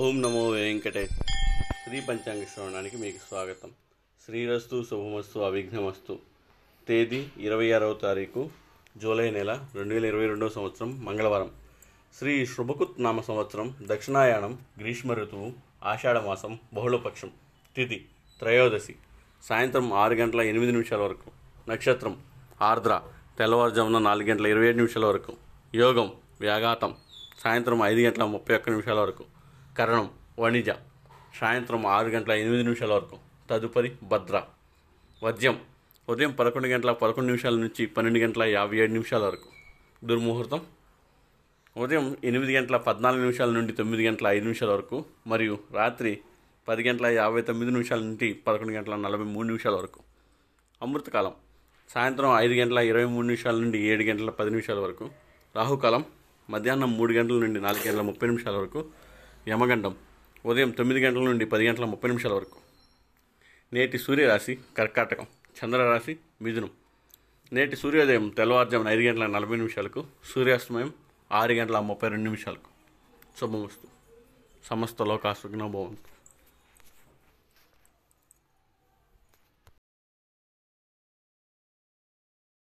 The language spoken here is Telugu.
ఓం నమో వెంకటే. శ్రీ పంచాంగ శ్రవణానికి మీకు స్వాగతం. శ్రీరస్తు శుభమస్తు అవిఘ్నమస్తు. తేదీ ఇరవై ఆరవ తారీఖు జూలై నెల రెండు వేల ఇరవై రెండవ సంవత్సరం మంగళవారం. శ్రీ శుభకుత్ నామ సంవత్సరం దక్షిణాయానం గ్రీష్మ ఋతువు ఆషాఢమాసం బహుళపక్షం తిథి త్రయోదశి సాయంత్రం ఆరు గంటల ఎనిమిది నిమిషాల వరకు నక్షత్రం ఆర్ద్ర తెల్లవారుజామున నాలుగు గంటల ఇరవై ఏడు నిమిషాల వరకు యోగం వ్యాఘాతం సాయంత్రం ఐదు గంటల ముప్పై ఒక్క నిమిషాల వరకు కరణం వణిజ. సాయంత్రం ఆరు గంటల ఎనిమిది నిమిషాల వరకు. తదుపరి భద్ర. వద్యం. ఉదయం పదకొండు గంటల పదకొండు నిమిషాల నుంచి పన్నెండు గంటల యాభై ఏడు నిమిషాల వరకు. దుర్ముహూర్తం. ఉదయం ఎనిమిది గంటల పద్నాలుగు నిమిషాల నుండి తొమ్మిది గంటల ఐదు నిమిషాల వరకు మరియు రాత్రి పది గంటల యాభై తొమ్మిది నిమిషాల నుండి పదకొండు గంటల నలభై మూడు నిమిషాల వరకు. అమృతకాలం. సాయంత్రం ఐదు గంటల ఇరవై మూడు నిమిషాల నుండి ఏడు గంటల పది నిమిషాల వరకు. రాహుకాలం. మధ్యాహ్నం మూడు గంటల నుండి నాలుగు గంటల ముప్పై నిమిషాల వరకు. యమగండం ఉదయం తొమ్మిది గంటల నుండి పది గంటల ముప్పై నిమిషాల వరకు. నేటి సూర్యరాశి కర్కాటకం చంద్రరాశి మిథునం. నేటి సూర్యోదయం తెల్లవారుజామున ఐదు గంటల నలభై నిమిషాలకు సూర్యాస్తమయం ఆరు గంటల ముప్పై రెండు నిమిషాలకు. శుభమస్తు సమస్త లోకా